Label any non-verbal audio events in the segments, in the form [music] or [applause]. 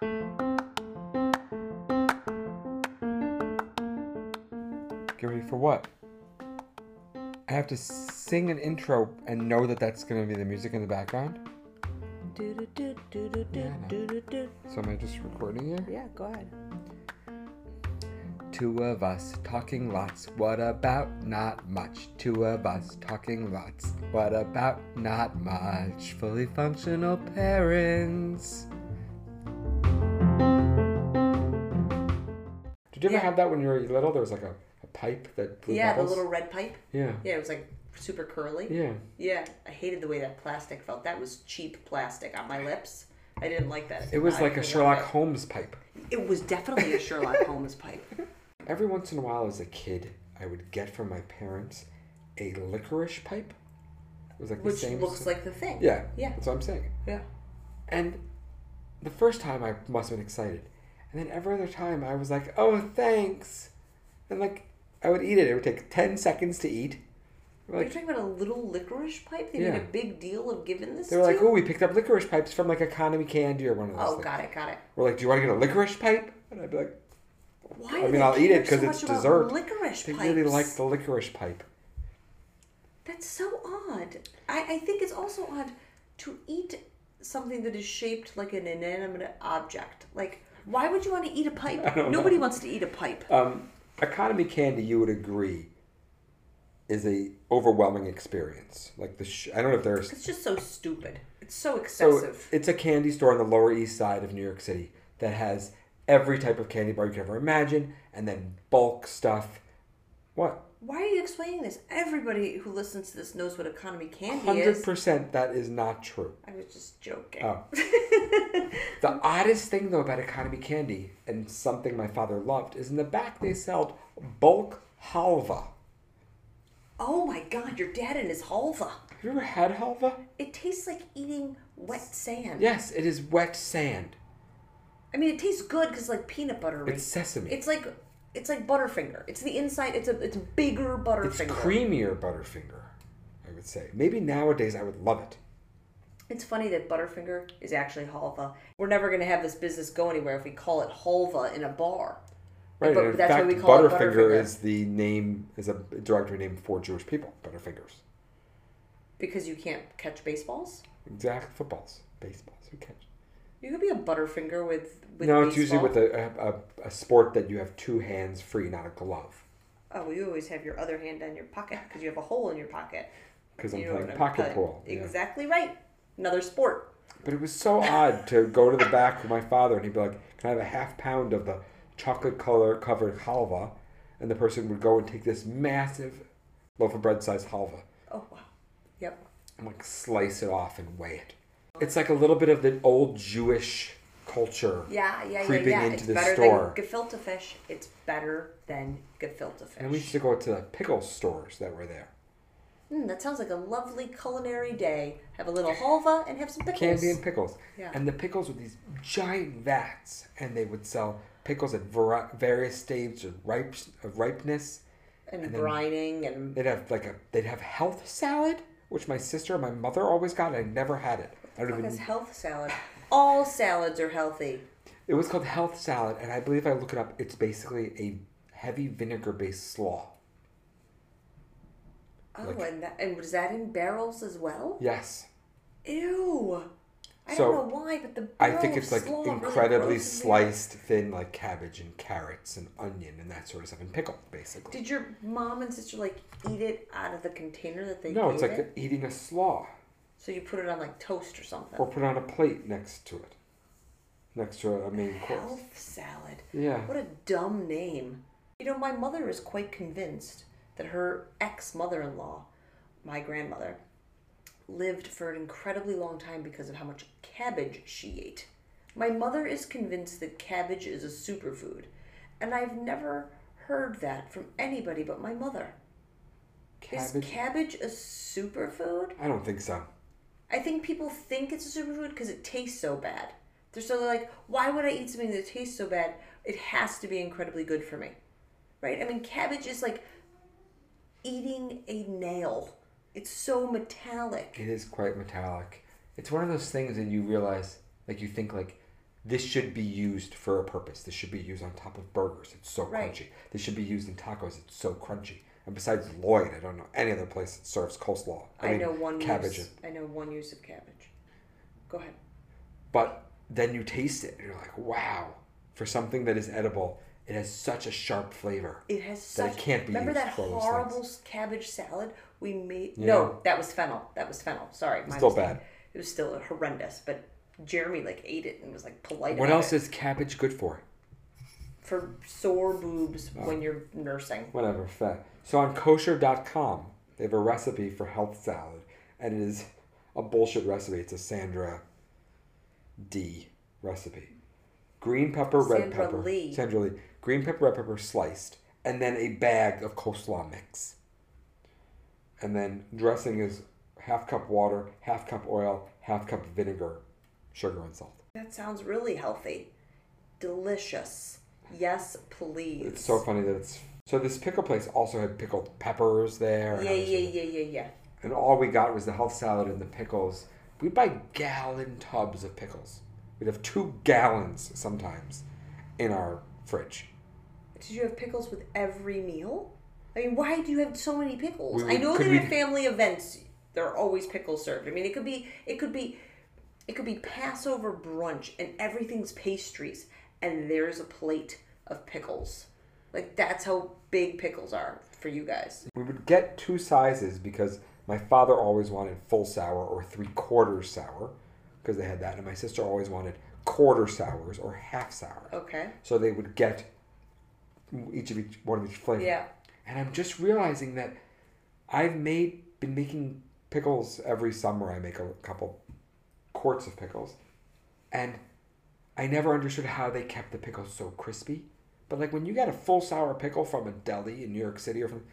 Get ready for what? I have to sing an intro and know that that's going to be the music in the background? So am I just recording here? Yeah, go ahead. Two of us talking lots. What about not much? Two of us talking lots. What about not much? Fully functional parents. Did you ever Yeah. have that when you were little? There was like a, a pipe that blew Yeah, the little red pipe. Yeah. Yeah, it was like super curly. Yeah. Yeah, I hated the way that plastic felt. That was cheap plastic on my lips. I didn't like that. It was I like a Sherlock Holmes pipe. it. It was definitely a Sherlock [laughs] Holmes pipe. Every once in a while, as a kid, I would get from my parents a licorice pipe. It was like Which the same. looks like the thing. Yeah. Yeah. That's what I'm saying. Yeah. And the first time I must have been excited. And then every other time I was like, oh, thanks. And like, I would eat it. It would take 10 seconds to eat. Are you Like, talking about a little licorice pipe? They Yeah. made a big deal of giving this they were to like, oh, we picked up licorice pipes from like Economy Candy or one of those Oh, things. got it, got it. We're like, do you want to get a licorice pipe? And I'd be like, Why I mean, I'll eat it because so it's dessert. Licorice they pipes. really like the licorice pipe. That's so odd. I, I think it's also odd to eat something that is shaped like an inanimate object. Like, why would you want to eat a pipe? [laughs] Nobody know. wants to eat a pipe. Um, economy candy, you would agree, is a overwhelming experience. Like the, sh- I don't know if there's It's just so stupid. It's so so excessive. it's a candy store on the Lower East Side of New York City that has every type of candy bar you could ever imagine, and then bulk stuff. What? Why are you explaining this? Everybody who listens to this knows what economy candy Hundred is. percent, that is not true. I was just joking. Oh. [laughs] The oddest thing though about economy candy, and something my father loved, is in the back they sell bulk halva. Oh my god, your dad and his halva. Have you ever had halva? It tastes like eating wet sand. Yes, it is wet sand. I mean, it tastes good because like peanut butter. It's sesame. It's like it's like Butterfinger. It's the inside. It's a it's bigger Butterfinger. It's creamier Butterfinger, I would say. Maybe nowadays I would love it. It's funny that Butterfinger is actually halva. We're never going to have this business go anywhere if we call it halva in a bar. Right, But in that's why we call it Butterfinger, Butterfinger. is the name, is a derogatory name for Jewish people. Butterfingers. Because you can't catch baseballs. Exact footballs, baseballs. Who catch? You could be a Butterfinger with with no, it's usually baseball. with a, a, a sport that you have two hands free, not a glove. Oh, well, you always have your other hand in your pocket because you have a hole in your pocket. Because I'm You know playing what I'm pocket playing. pool. yeah. Exactly right. Another sport. But it was so odd to go to the back with my father and he'd be like, Can I have a half pound of the chocolate color covered halva? And the person would go and take this massive loaf of bread sized halva Oh wow. Yep. and like slice it off and weigh it. It's like a little bit of the old Jewish culture. Yeah, yeah, Creeping yeah, yeah. into it's the better store. than gefilte fish. It's better than gefilte fish. And we used to go to the pickle stores that were there. Mm, that sounds like a lovely culinary day. Have a little halva and have some pickles. Candy and pickles. Yeah. And the pickles were these giant vats, and they would sell pickles at vari- various stages of, ripe- of ripeness. and, and brining and They'd have like a they'd have health salad, which my sister and my mother always got. And I never had it. I don't even. health salad. All salads are healthy. It was called health salad, and I believe if I look it up, it's basically a heavy vinegar based slaw. Oh, Like- and that, and was that in barrels as well? Yes, Ew. I So, don't know why, but the I think it's like really incredibly grosses sliced thin, like cabbage and carrots and onion and that sort of stuff, and pickled basically. Did your mom and sister like eat it out of the container that they No, it's like it? eating a slaw, So you put it on like toast or something. or put it on a plate next to it, next to a main course. Health salad. Yeah. What a dumb name. You know, my mother is quite convinced that her ex mother in law, my grandmother, lived for an incredibly long time because of how much cabbage she ate. My mother is convinced that cabbage is a superfood, and I've never heard that from anybody but my mother. Is Cabbage? cabbage a superfood? I don't think so. I think people think it's a superfood because it tastes so bad. They're so like, why would I eat something that tastes so bad? It has to be incredibly good for me, right? I mean, cabbage is like eating a nail. It's so metallic. It is quite metallic. It's one of those things that you realize, like you think, like this should be used for a purpose. This should be used on top of burgers. It's so Right. crunchy. This should be used in tacos. It's so crunchy. And besides Lloyd, I don't know any other place that serves coleslaw. I, mean, know one cabbage. use. I know one use of cabbage. Go ahead. But then you taste it and you're like, wow, for something that is edible, it has such a sharp flavor. It has That it can't be remember that horrible cabbage salad we made? Yeah. No, that was fennel. That was fennel. Sorry, my Still mistake. bad. It was still horrendous, but Jeremy like ate it and was like polite. What else it. is cabbage good for? for sore boobs Oh. when you're nursing? Whatever, fat. So on kosher.com, they have a recipe for health salad, and it is a bullshit recipe. It's a Sandra D recipe. Green pepper, red Sandra pepper. Lee. Sandra Lee. Green pepper, red pepper sliced, and then a bag of coleslaw mix. And then dressing is half cup water, half cup oil, half cup vinegar, sugar, and salt. That sounds really healthy, delicious. Yes, please. It's so funny that it's. So this pickle place also had pickled peppers there. Yeah, yeah, yeah, yeah, yeah. And all we got was the health salad and the pickles. We'd buy gallon tubs of pickles. We'd have two gallons sometimes in our fridge. Did you have pickles with every meal? I mean, why do you have so many pickles? We I know that we- at family events there are always pickles served. I mean, it could be, it could be, it could be Passover brunch and everything's pastries, and there's a plate of pickles. Like that's how big pickles are for you guys. We would get two sizes because my father always wanted full sour or three quarters sour because they had that, and my sister always wanted quarter sours or half sour. Okay. So they would get each of each one of each flavor. Yeah. And I'm just realizing that I've made been making pickles every summer. I make a couple quarts of pickles, and I never understood how they kept the pickles so crispy. But like when you get a full sour pickle from a deli in New York City or from,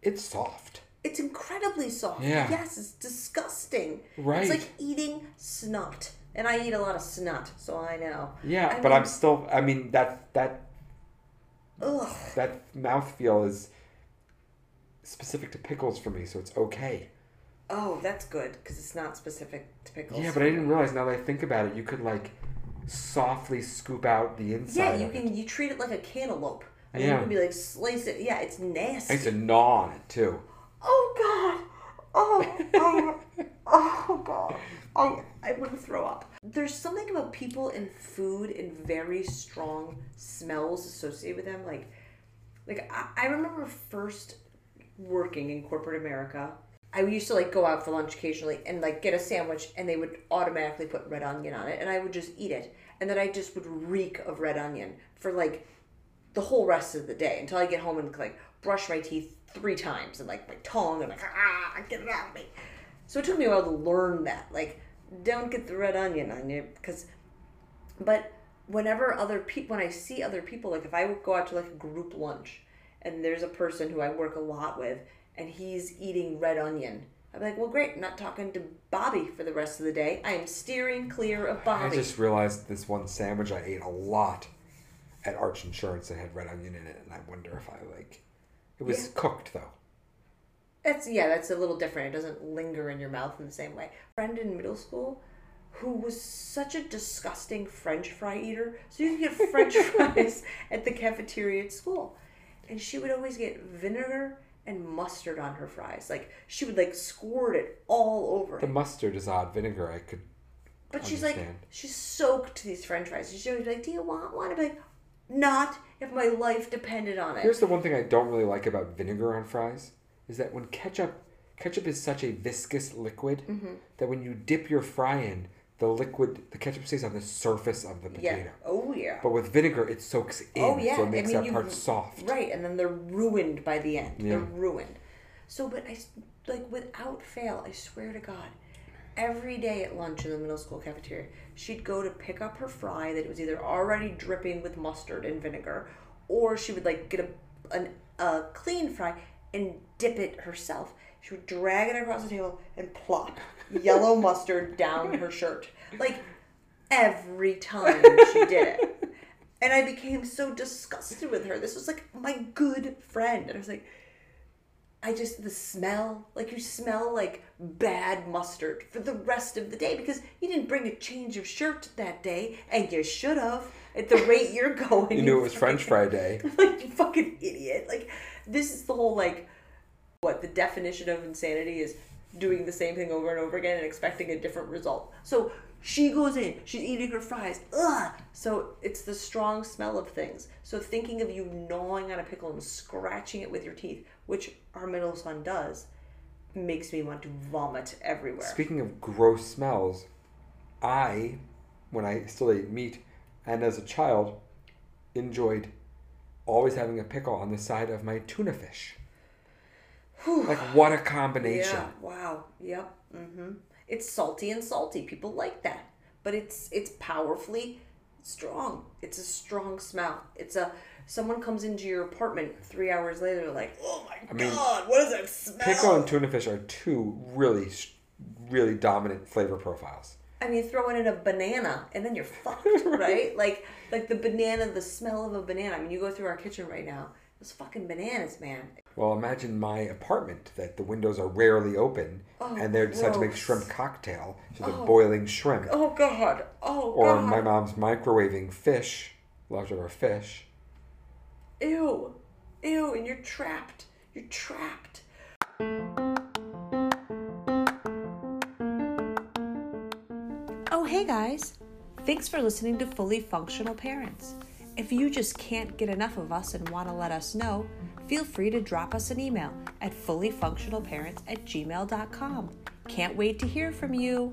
it's soft. It's incredibly soft. Yeah. Yes, it's disgusting. Right. It's like eating snot. And I eat a lot of snot, so I know. Yeah, I but mean- I'm still. I mean that that Ugh. that mouthfeel is specific to pickles for me, so it's okay. Oh, that's good because it's not specific to pickles. Yeah, but I didn't realize now that I think about it, you could like softly scoop out the inside. Yeah, you can. You treat it like a cantaloupe. I mean, Yeah. you can be like slice it. Yeah, it's I nasty. used to gnaw on it too. Oh God. Oh. Oh. [laughs] oh God. Oh, I want to throw up. There's something about people and food and very strong smells associated with them. Like, like I, I remember first working in corporate America. I used to like go out for lunch occasionally and like get a sandwich and they would automatically put red onion on it and I would just eat it and then I just would reek of red onion for like the whole rest of the day until I get home and like brush my teeth three times and like my tongue and like ah get it out of me. So it took me a while to learn that like don't get the red onion on you because but whenever other people when I see other people like if I would go out to like a group lunch and there's a person who I work a lot with and he's eating red onion. I'm like, well, great. I'm not talking to Bobby for the rest of the day. I am steering clear of Bobby. I just realized this one sandwich I ate a lot at Arch Insurance that had red onion in it, and I wonder if I like. It was Yeah. cooked though. That's yeah, that's a little different. It doesn't linger in your mouth in the same way. Friend in middle school who was such a disgusting French fry eater. So you can get French [laughs] fries at the cafeteria at school. And she would always get vinegar and mustard on her fries. Like she would like squirt it all over. The it. mustard is odd. Vinegar, I could. But she's like understand. she's soaked these French fries. She's always like, Do you want one? I'm like, not if my life depended on it. Here's the one thing I don't really like about vinegar on fries is that when ketchup, ketchup is such a viscous liquid Mm-hmm. that when you dip your fry in, the liquid, the ketchup stays on the surface of the potato. yeah. Oh yeah. But with vinegar, it soaks oh, in, Oh yeah, so it makes I mean, that you- part soft. Right, and then they're ruined by the end. Yeah. They're ruined. So, but I like without fail, I swear to God, every day at lunch in the middle school cafeteria, she'd go to pick up her fry that was either already dripping with mustard and vinegar, or she would like get a an, a clean fry and dip it herself. She would drag it across the table and plop yellow [laughs] mustard down her shirt, like every time she did it. [laughs] And I became so disgusted with her. This was like my good friend. And I was like, I just the smell, like you smell like bad mustard for the rest of the day because you didn't bring a change of shirt that day, and you should have. At the rate you're going, You knew it was French fry day. [laughs] like you fucking idiot. Like this is the whole like what the definition of insanity is doing the same thing over and over again and expecting a different result. So she goes in, she's eating her fries. Ugh. So it's the strong smell of things. So thinking of you gnawing on a pickle and scratching it with your teeth, which our middle son does, makes me want to vomit everywhere. Speaking of gross smells, I, when I still ate meat, and as a child, enjoyed always having a pickle on the side of my tuna fish. Like what a combination! Yeah. Wow. Yep. Mm-hmm. It's salty and salty. People like that, but it's it's powerfully strong. It's a strong smell. It's a someone comes into your apartment three hours later, like, oh my mean, god, what is that smell? Pickle and tuna fish are two really, really dominant flavor profiles. I mean, throw in a banana and then you're fucked, [laughs] right? Like, like the banana, the smell of a banana. I mean, you go through our kitchen right now. Those fucking bananas, man. Well, imagine my apartment that the windows are rarely open, Oh, and they decide to make shrimp cocktail, so oh. they're boiling shrimp. Oh god. Oh Or god. my mom's microwaving fish, leftover fish. Ew. Ew, and you're trapped. You're trapped. Oh, hey guys. Thanks for listening to Fully Functional Parents. If you just can't get enough of us and want to let us know, feel free to drop us an email at fullyfunctionalparents at gmail.com. Can't wait to hear from you.